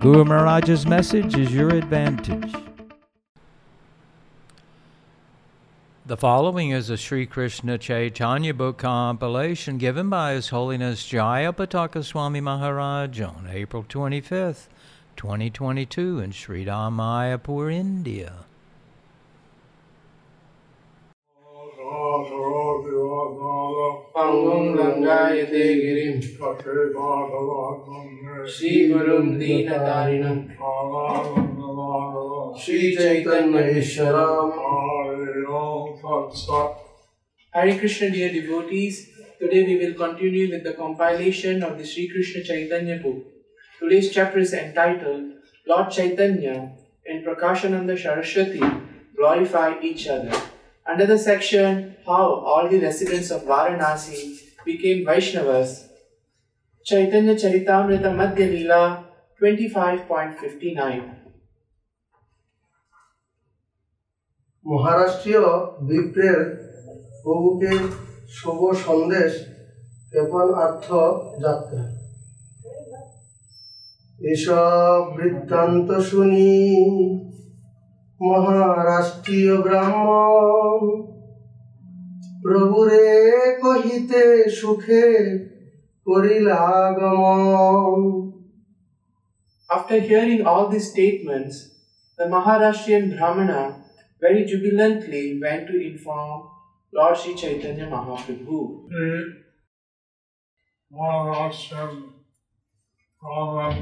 Guru Maharaj's message is your advantage. The following is a Sri Krishna Chaitanya book compilation given by His Holiness Jaya Pataka Swami Maharaj on April 25th, 2022 in Sri Mayapur, India. பங்கும் லங்காயதே கிரிம் ஸ்ரீகுரும் தீனதாரிணம் Sri Hare Krishna, dear devotees. Today we will continue with the compilation of the Sri Krishna Chaitanya book. Today's chapter is entitled Lord Chaitanya and Prakashananda Saraswati Glorify Each Other. Under the section How all the residents of Varanasi became Vaishnavas, Chaitanya Charitamrita Madhya Leela 25.59. মহারাষ্ট্রীয় বিপ্রের প্রভুকে শুভ সন্দেশ ক্ষেপণার্থ যাত্রা এসব বৃত্তান্ত শুনি মহারাষ্ট্রীয় ব্রাহ্মণ প্রভুরে কহিতে সুখে করিলাগমন After hearing all these statements, the Maharashtrian Brahmana very jubilantly went to inform Lord Sri Chaitanya Mahaprabhu. Maharashtrian Brahman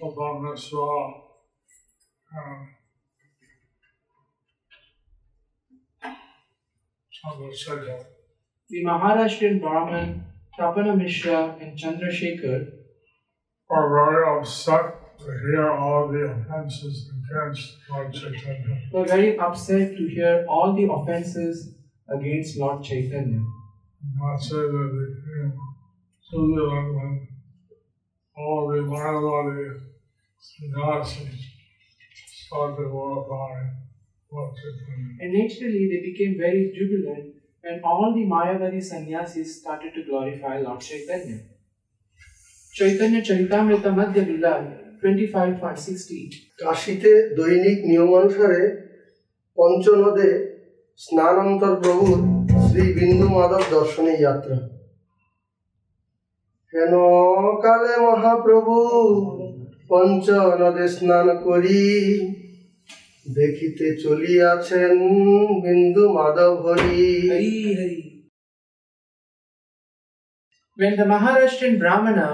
Upameswa and The Maharashtrian Brahman Tapana Mishra and Chandrasekhar are very upset to hear all the offenses against Lord Chaitanya. were very upset to hear all the offences against Lord Chaitanya. Not say that they came jubilant when all the Mayavadi sannyasis started to glorify Lord Chaitanya. And naturally, they became very jubilant when all the Mayavadi sannyasis started to glorify Lord Chaitanya. Chaitanya Charitamrita Madhya Lila 25.60 কাশীতে দৈনিক নিয়মানুসারে পঞ্চনদে স্নানান্তর প্রভুর শ্রী বিন্দু মাধব দর্শনে যাত্রা হেন কালে মহাপ্রভু পঞ্চনদে স্নান করি দেখিতে চলিয়াছেন বিন্দু Madhav Hari Hari Hari. When the Maharashtrian Brahmana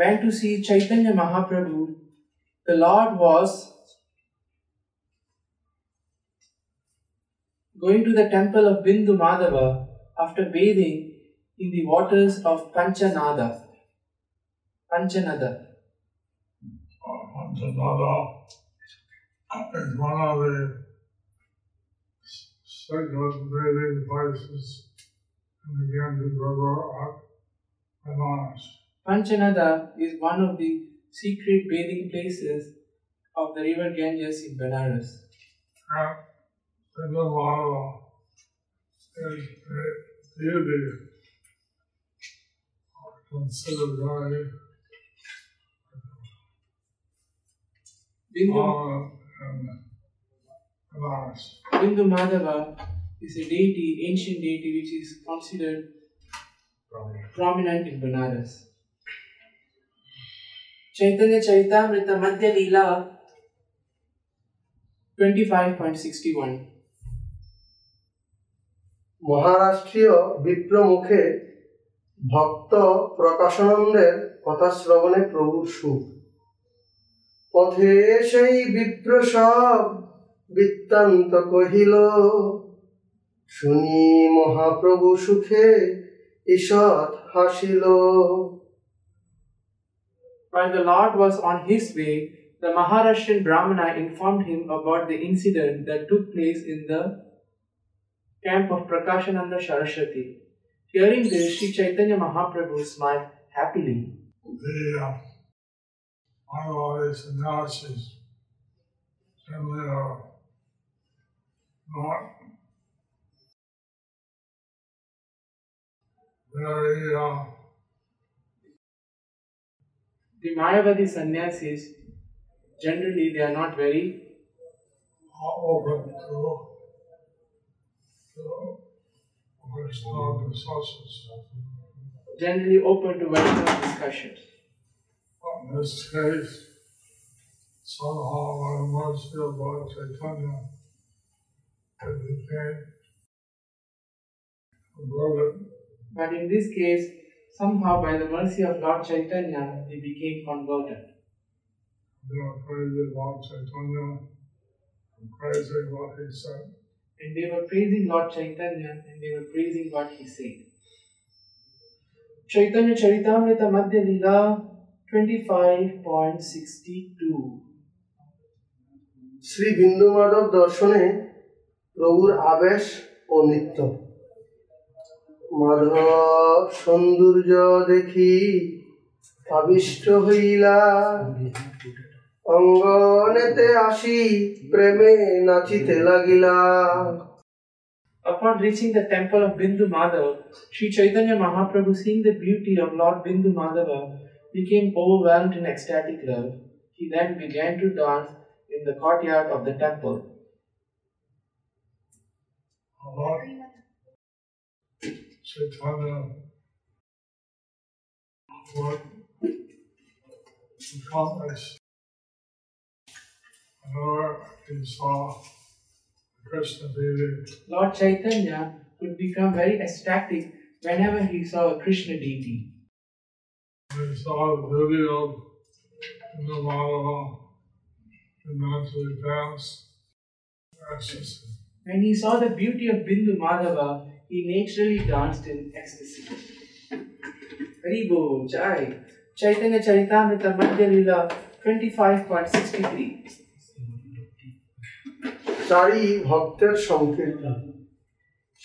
went to see Chaitanya Mahaprabhu, the Lord was going to the temple of Bindu Madhava after bathing in the waters of Panchanada. Panchanada. Pantanada Is one of the sacred bathing places in the Ganges River at Banaras. Panchanada is one of the secret bathing places of the river Ganges in Benares. And there's a lot is deity considered Bindu, prominent in Banaras. Bindu Madhava is a deity, ancient deity, which is considered prominent in Benares. Chaitanya Charitamrita Madhya Leela 25.61 মহারাষ্ট্রীয় বিপ্র মুখে ভক্ত প্রকাশানন্দের কথা শ্রবণে প্রভুর সুখ পথে সেই বিপ্র সব বৃত্তান্ত কহিল শুনি মহাপ্রভু সুখে ঈষৎ হাসিল While the Lord was on his way, the Maharashtrian Brahmana informed him about the incident that took place in the camp of Prakashananda Saraswati. Hearing this, Sri Chaitanya Mahaprabhu smiled happily. The uh, Mayavadi sannyasis generally are not very uh, The Mayavadi sannyasis, generally they are not very open to, to discussions. generally open to Vaishnava discussions. But in this case, somehow by the mercy of Lord Chaitanya, it became converted. But in this case, somehow by the mercy of Lord Chaitanya, he became converted. They were praising Lord Chaitanya and praising what he said. And they were praising Lord Chaitanya and they were praising what he said. Chaitanya Charitamrita Madhya Lila 25.62 Shri বিন্দু মাধব দর্শনে প্রভুর আবেশ ও নৃত্য মাধব সৌন্দর্য দেখি আবিষ্ট হইলা অঙ্গনেতে আসি প্রেমে নাচিতে লাগিলা Upon reaching the temple of Bindu Madhav, Sri Chaitanya Mahaprabhu, seeing the beauty of Lord Bindu Madhava, became overwhelmed in ecstatic love. He then began to dance in the courtyard of the temple. Lord Chaitanya would whenever he saw Krishna deity, Lord Chaitanya would become very ecstatic whenever he saw a Krishna deity. when he saw the beauty of the Madhava, he naturally danced ecstasy. When he saw the beauty of Bindu Madhava, he naturally danced in ecstasy. Hari Bol, Jai. Chaitanya Charitamrita Madhya Lila 25.63 চারি ভক্তের সংকীর্তন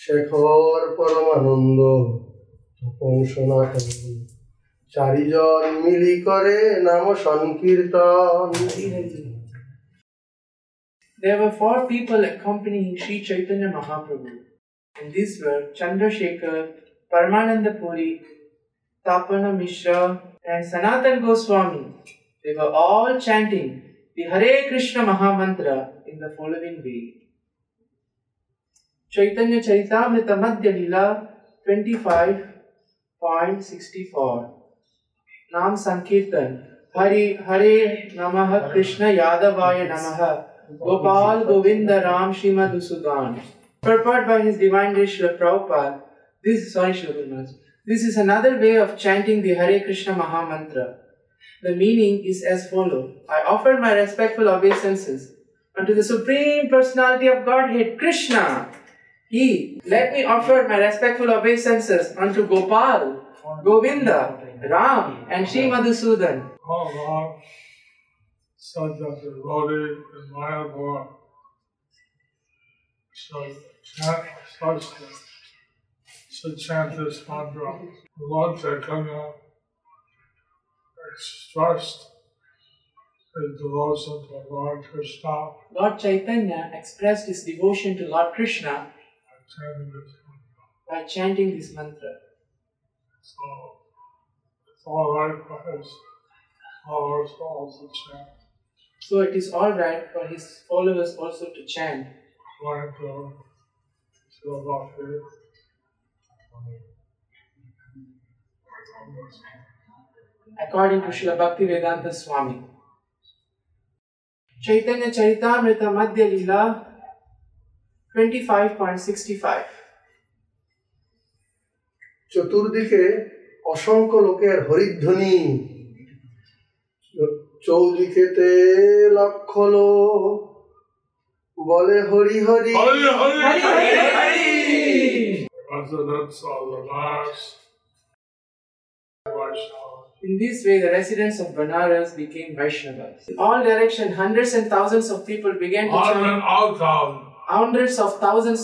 শেখর পরমানন্দ তপন সনাতন চারিজন মিলি করে নাম সংকীর্তন There were four people accompanying Sri Chaitanya Mahaprabhu, and these were Chandrasekhar, Paramananda Puri, Tapana Mishra, and Sanatan Goswami. They were all chanting the Hare Krishna Mahamantra in the following way. Chaitanya Charitamrita Madhya Lila 25.64 Nam Sankirtan Hari Hare Namah Krishna Yadavaya Namah Gopal Govinda Ram Srimad Usudan. Purport by His Divine Grace Srila Prabhupada. This sorry Srila This is another way of chanting the Hare Krishna Mahamantra. The meaning is as follows. I offer my respectful obeisances unto the Supreme Personality of Godhead, Krishna. He, let me offer my respectful obeisances unto Gopal, Govinda, Ram, and Sri Madhusudan. All along said that the devotee in Mayapur should chant such should chant this mantra. Lord Chaitanya expressed his devotion to Lord Krishna Lord Chaitanya expressed his devotion to Lord Krishna by chanting this mantra. by chanting this mantra. So all right for his followers to also chant. So it is all right for his followers also to chant. Right to, to about here. According to Srila Bhaktivedanta Swami. Chaitanya Charitamrita Madhya Lila 25.65 चतुर्दिशे অসংখ্য লোকের হরিধ্বনি চৌদিকেতে লক্ষ লোক বলে Hari Hari Hari Hari! Hari Hari! Residents of the last Vaishnava. In this way, the residents of Banaras became Vaishnavas. In all directions, hundreds and thousands of people began to Hundred chant. out thousand. Hundreds of thousands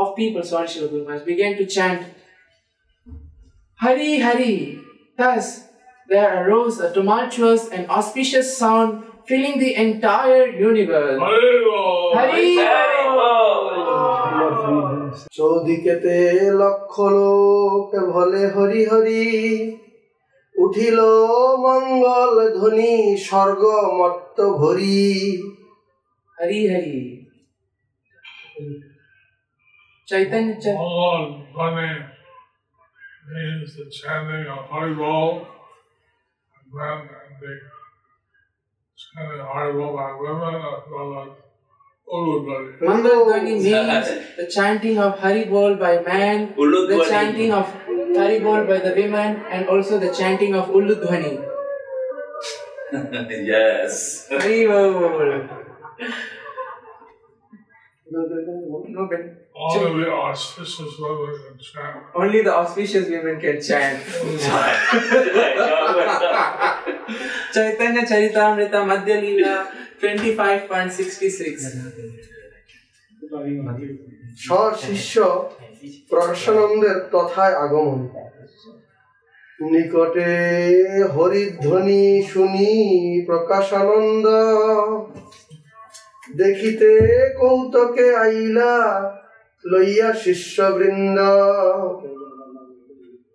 of people, sorry, Srila Guru Maharaj, began to chant Hari Hari. Thus, there arose a tumultuous and auspicious sound filling the entire universe. Hari চৌদিকেতে লক্ষ লোক ভলে হরি হরি উঠিল মঙ্গল ধ্বনি স্বর্গ মত্ত ভরি Hari Hari. Chaitanya Char- All money means the chanting of Hari Bol. And then the chanting Hari Bol by women as well as Uludhwani. Mangal Dhwani means the chanting of Hari Bol by man, the chanting of Hari Bol by the women, and also the chanting of Uludhwani. yes. Hari Bol. No, no, Ben. Only the auspicious women can chant. Only the auspicious women can chant. Chaitanya Charitamrita Madhya Leela 25.66. সশিষ্য প্রকাশানন্দের তথায় আগমন নিকটে হরিধ্বনি শুনি প্রকাশানন্দ দেখিতে কৌতকে আইলা লইয়া শিষ্যবৃন্দ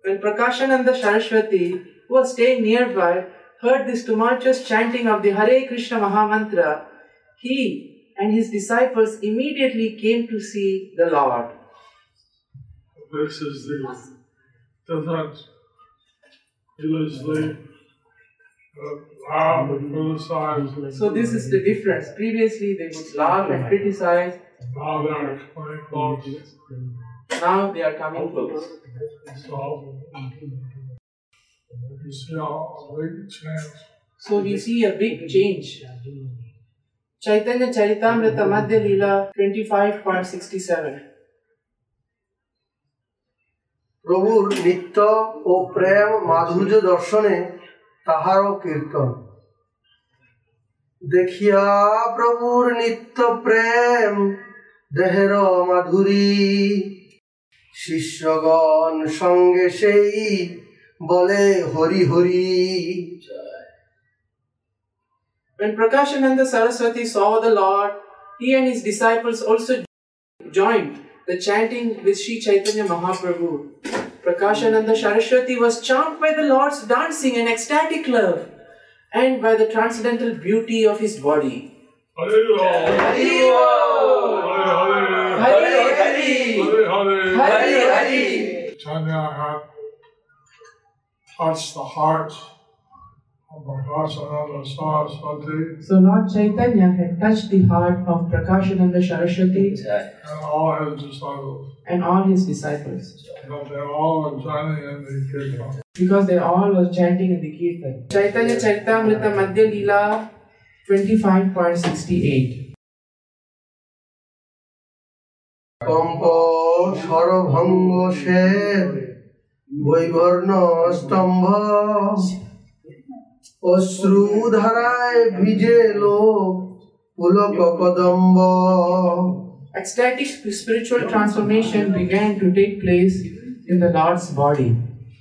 When Prakashananda Saraswati, who was staying nearby, heard this tumultuous chanting of the Hare Krishna Mahamantra, he and his disciples immediately came to see the Lord. This is the difference. Previously, uh, laugh and criticize. So this is the difference. Previously they would laugh and criticize. Now they're coming close. Now they are coming close. So, you see how a big change. So we see a big change. Chaitanya Charitamrita Madhya Leela 25.67. প্রভুর নিত্য ও প্রেম মাধুর্য দর্শনে তাহারও কীর্তন দেখিয়া প্রভুর নিত্য প্রেম দেহের মাধুরী শিষ্যগণ সঙ্গে সেই বলে Hari Hari When Prakashananda Saraswati saw the Lord, he and his disciples also joined the chanting with Sri Chaitanya Mahaprabhu. Prakashananda Saraswati was charmed by the Lord's dancing and ecstatic love and by the transcendental beauty of his body. Hare Bol. Hare Hare. Hari Hari! Hare Hare. Hari Hari! Chaitanya had touched the heart of Prakashananda Saraswati So Lord Chaitanya had touched the heart of Prakashananda Saraswati and all his disciples. and all his disciples But they all were joining in the kirtan. because they all were chanting in the Kirtan. Chaitanya Charitamrita Madhya Leela 25.68 সরভঙ্গ শের বৈবর্ণ স্তম্ভ অশ্রু ধারায় ভিজে লোক পুলক কদম্ব Ecstatic spiritual transformation began to take place in the Lord's body.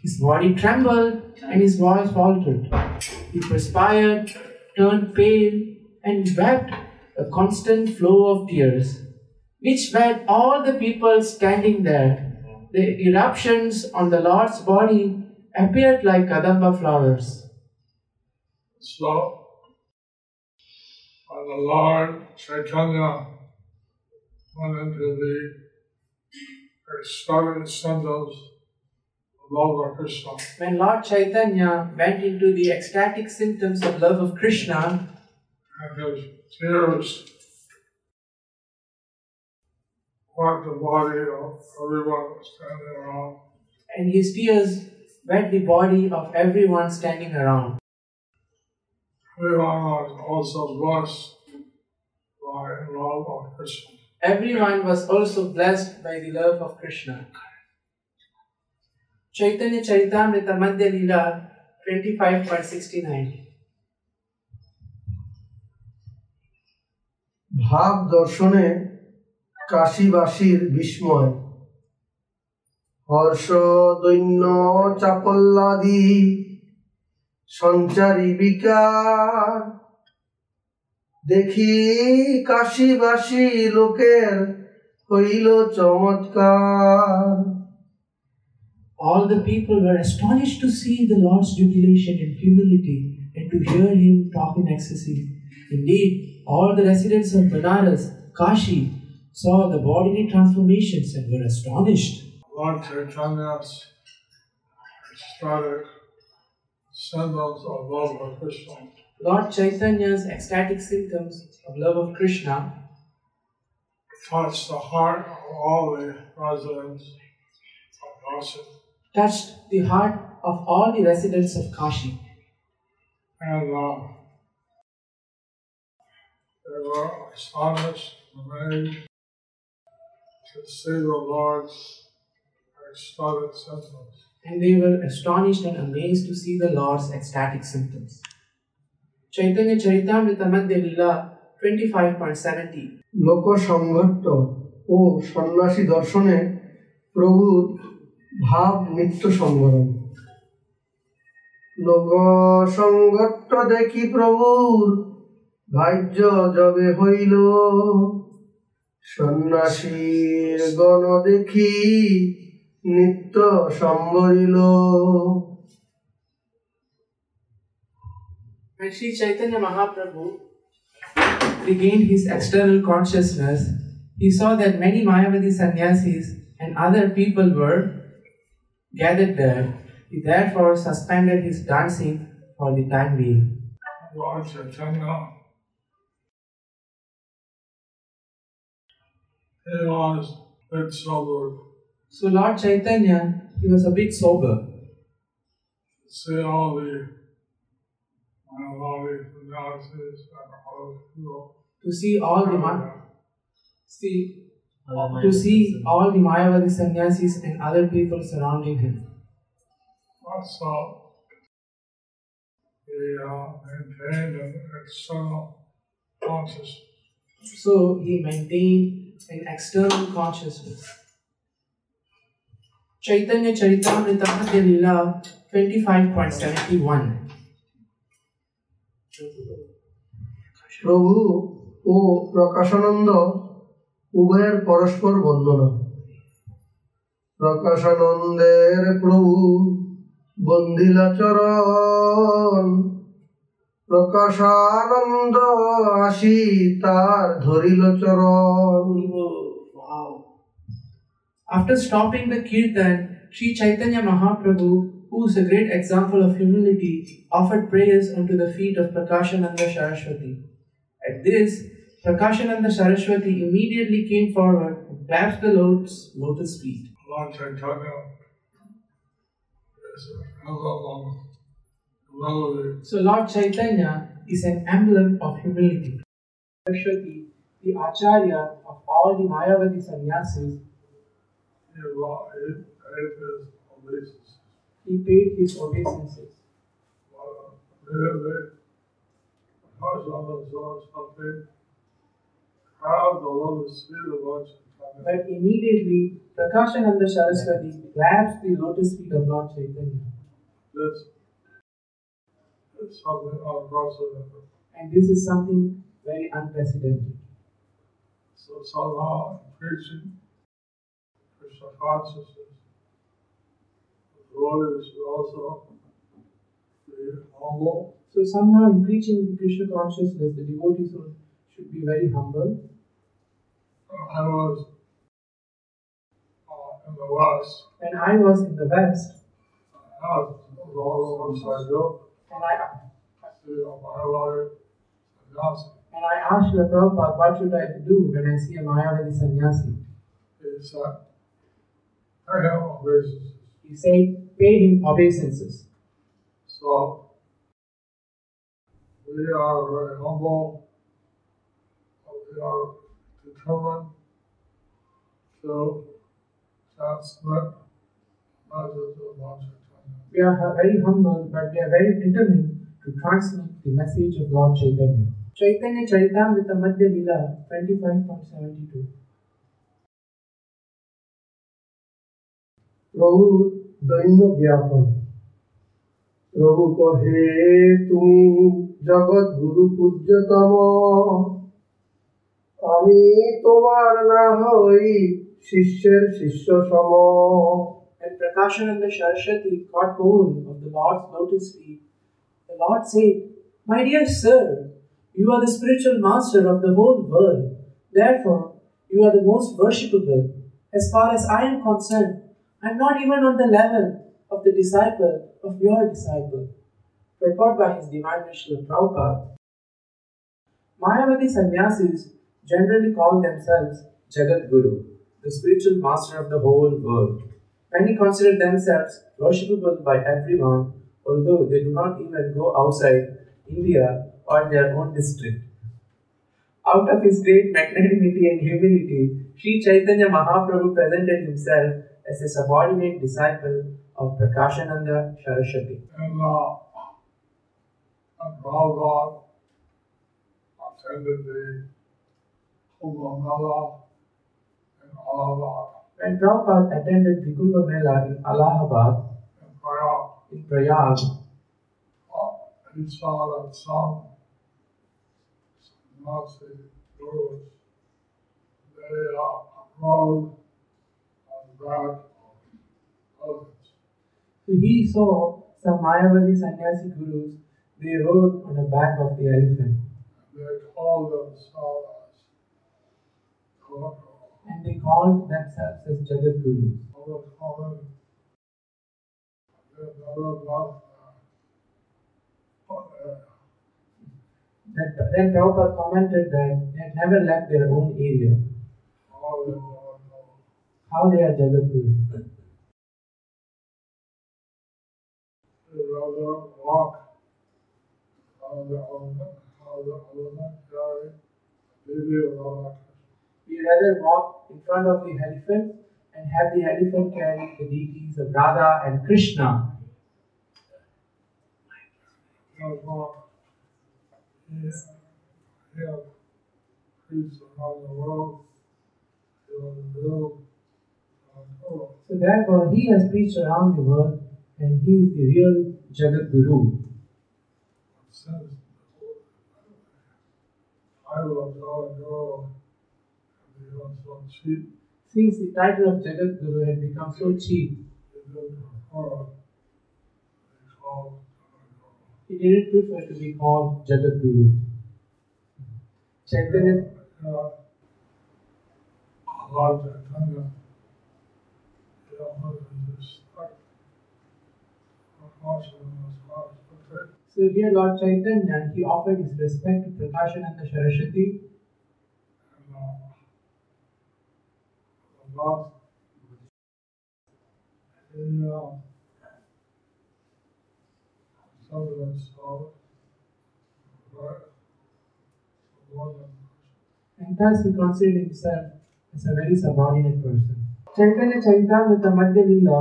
His body trembled and his voice faltered. He perspired, turned pale, and wept a constant flow of tears, which made all the people standing there. The eruptions on the Lord's body appeared like Kadamba flowers. So, when the Lord Chaitanya went into the ecstatic symptoms of love of Krishna, When Lord Chaitanya went into the ecstatic symptoms of love of Krishna, and his tears wet the body of everyone standing around. and his tears wet the body of everyone standing around. Everyone was also blessed by love of Krishna. Everyone was also blessed by the love of Krishna. Chaitanya Charitamrita Madhya Leela 25.69. ভাব দর্শনে কাশীবাসীর বিস্ময় হর্ষ দৈন্য চাপল্লাদি সঞ্চারী বিকার দেখি কাশীবাসী লোকের হইল চমৎকার All the people were astonished to see the Lord's jubilation and humility and to hear him talk in ecstasy. Indeed, all the residents of Banaras, Kashi, saw the bodily transformations and were astonished. Lord Chaitanya's ecstatic symptoms of love for Krishna Lord Chaitanya's ecstatic symptoms of love of Krishna touched the heart of all the residents of Kashi. touched the heart of all the residents of Kashi. And uh, they were astonished amazed symptoms. And they were astonished and amazed to see the Lord's ecstatic symptoms. Chaitanya Charitamrita Madhya Lila 25.70 লোক সংঘট্ট ও সন্ন্যাসী দর্শনে প্রভুর ভাব নিত্য সংবরণ লোক সংঘট্ট দেখি প্রভুর ভাজ্য যবে হইল সন্ন্যাসীর গণ দেখি নিত্য সম্বরিল When Sri Chaitanya Mahaprabhu regained his external consciousness, he saw that many Mayavadi sannyasis and other people were gathered there. He therefore suspended his dancing for the time being. Lord Chaitanya, he was a bit sober So Lord Chaitanya, he was a bit sober. to see all the Mayavadi sannyasis and all the people. To see all the Ma- see to see all the Mayavadi sannyasis and other people surrounding him. Also, he uh, maintained an external consciousness. So he maintained an external consciousness. Chaitanya Charitamrita Madhya Lila 25.71 প্রভু ও প্রকাশানন্দ উভয়ের পরস্পর বন্দনা প্রকাশানন্দের প্রভু বন্দিলা চরণ প্রকাশানন্দ আসি তার ধরিল চরণ Wow. After stopping the kirtan, Sri Chaitanya Mahaprabhu, who is a great example of humility, offered prayers unto the feet of Prakashananda Saraswati. At this, Prakashananda Saraswati immediately came forward and clasped the lotus, lotus feet. Lord Chaitanya is an so Lord Chaitanya is an emblem of humility. Saraswati, the Acharya of all the Mayavadi sannyasis, He paid his obeisance. he paid his obeisances. But Immediately, because on the source something, proud the lotus feet of Lord Chaitanya. Saraswati grabs the of Lord Chaitanya. This is something unprecedented. And this is something very unprecedented. So somehow in preaching Krishna consciousness, the devotees should also be humble So somehow in preaching the Krishna consciousness, the devotees should- should be very humble. I was uh, in the West. When I was in the West, I was all over and I see a Mayavadi sannyasi. and I asked the Prabhupada, what should I do when I see a Mayavadi sannyasi? He said, I have obeisances. He said, pay him obeisances. So we are very humble. We are determined to transmit message of Lord We are very humble, but we are very determined to transmit the message of Lord Chaitanya. Chaitanya Charitamrita Madhya Lila 25.72 প্রভু দৈন্য জ্ঞাপন প্রভু কহে তুমি জগৎ গুরু পূজ্যতম আমি তোমার না হই শিষ্যের শিষ্য সম When Prakashananda Saraswati caught hold of the Lord's lotus feet, the Lord said, My dear sir, you are the spiritual master of the whole world. Therefore, you are the most worshipable. As far as I am concerned, I am not even on the level of the disciple of your disciple. Purport by His Divine Srila Prabhupada. Mayavadi sannyasis generally call themselves Jagat Guru, the spiritual master of the whole world. Many consider themselves worshipable by everyone, although they do not even go outside India or their own district. Out of his great magnanimity and humility, Sri Chaitanya Mahaprabhu presented himself as a subordinate disciple of Prakashananda Saraswati. The When Prabhupada attended the Kumbh Mela in Allahabad, and Prayag. in Prayag, Uh, he saw that some Nazi gurus, they uh, rode on the back of others. So he saw some Mayavadi sannyasi gurus, they rode on the back of the elephant They called themselves. And they called themselves as Jagat Gurus. Uh, That, Prabhupada commented that they had never left their own area. How they are Jagat Gurus. Rather walk how the We rather walk in front of the elephant and have the elephant carry the deities of Radha and Krishna. So therefore he has preached around the world and he is the real Jagat Guru. I and he so cheap, Since the title of Jagat Guru had become so cheap, he didn't prefer to be called Jagat Guru. Chaitanya, Yeah, Lord Chaitanya, so here Lord Chaitanya, he offered his respect to Prakashananda Saraswati the last, he uh, considered himself right, more than and thus he considered himself as a very subordinate person. Chaitanya Charitamrita Madhya Lila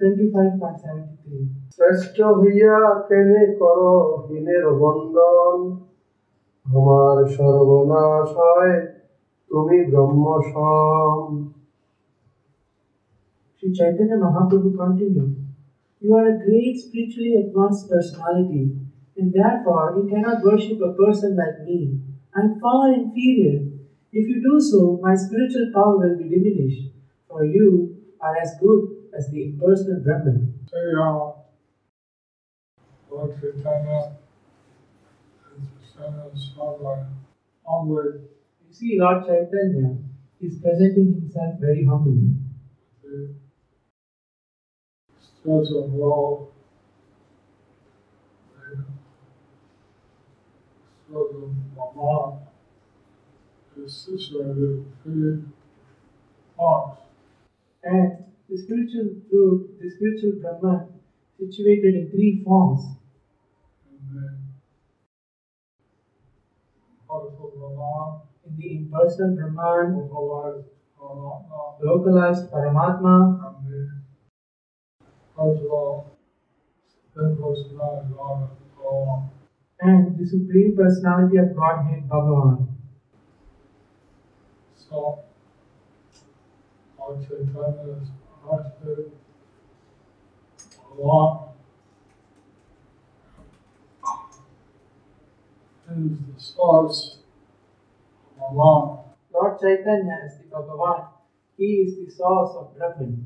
25.73 শ্রেষ্ঠ হইয়া কেনে কর হীনের বন্দন আমার সর্বনাশ হয় তুমি ব্রহ্ম সম Sri Chaitanya Mahaprabhu continued, You are a great spiritually advanced personality, and therefore you cannot worship a person like me. I am far inferior. If you do so, my spiritual power will be diminished, for you are as good as the impersonal Brahman. Say, uh, Lord Chaitanya is presenting himself like humbly, You see, Lord Chaitanya is presenting himself very humbly. the stretch of love, the stretch of Brahman is situated in three. And the spiritual truth, the spiritual Brahman, situated in three forms. Brahman, In the impersonal Brahman, localized Paramatma, and the Supreme Personality of Godhead Bhagavan. So, Lord Chaitanya is arrested. Is the source of Allah. Lord Chaitanya is the Bhagavan. He is the source of Brahman.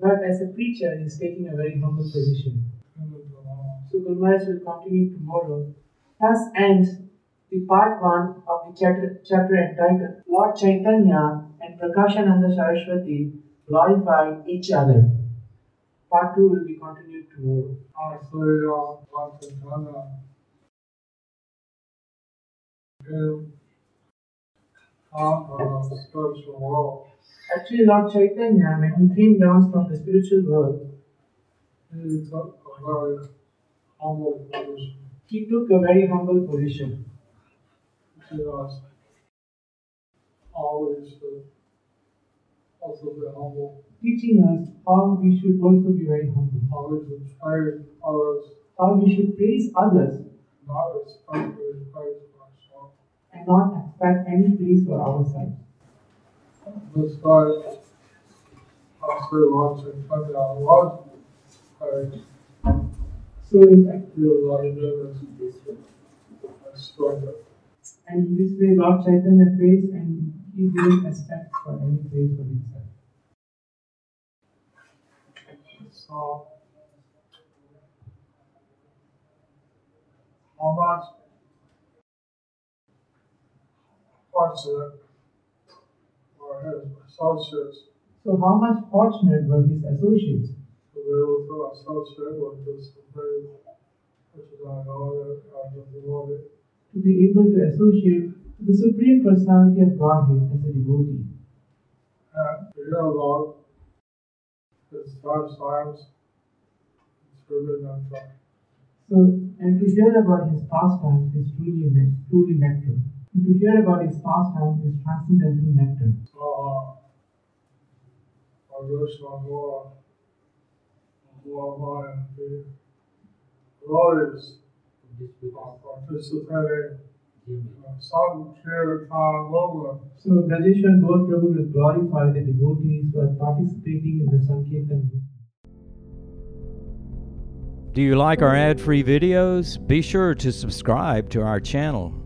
But as a preacher, he is taking a very humble position. So Guru Maharaj will continue tomorrow. Thus ends the part one of the chapter, chapter entitled Lord Chaitanya and Prakashananda Saraswati glorify each other. Part two will be continued tomorrow. Honestly, uh, Actually, Lord Chaitanya, when he came down from the spiritual world, He took a very humble position. always also be humble, teaching us how we should also be very humble, always praise others, how we should praise others. Not expect to be praised for ourselves. And not expect any praise for ourselves. This guy, Master Lord Chaitanya, was praised. So, in fact, He was like this and and this way, Lord Chaitanya praised and he didn't expect for any praise for himself. So, how much fortunate were his associates So, how much fortunate were his associates to be able to associate with this supreme personality of the devotee. to be able to associate the Supreme Personality of Godhead as a devotee. And to hear about his pastimes, it's really natural. So, and to hear about his pastimes is truly, truly nectar. And to hear about his pastimes is transcendental nectar. So, uh, I wish my more, more the devotees participating in some Kirtan movement. So Brajeshwar Gaur Prabhu will glorify the devotees who are participating in the Sankirtan. Do you like our ad free videos? Be sure to subscribe to our channel.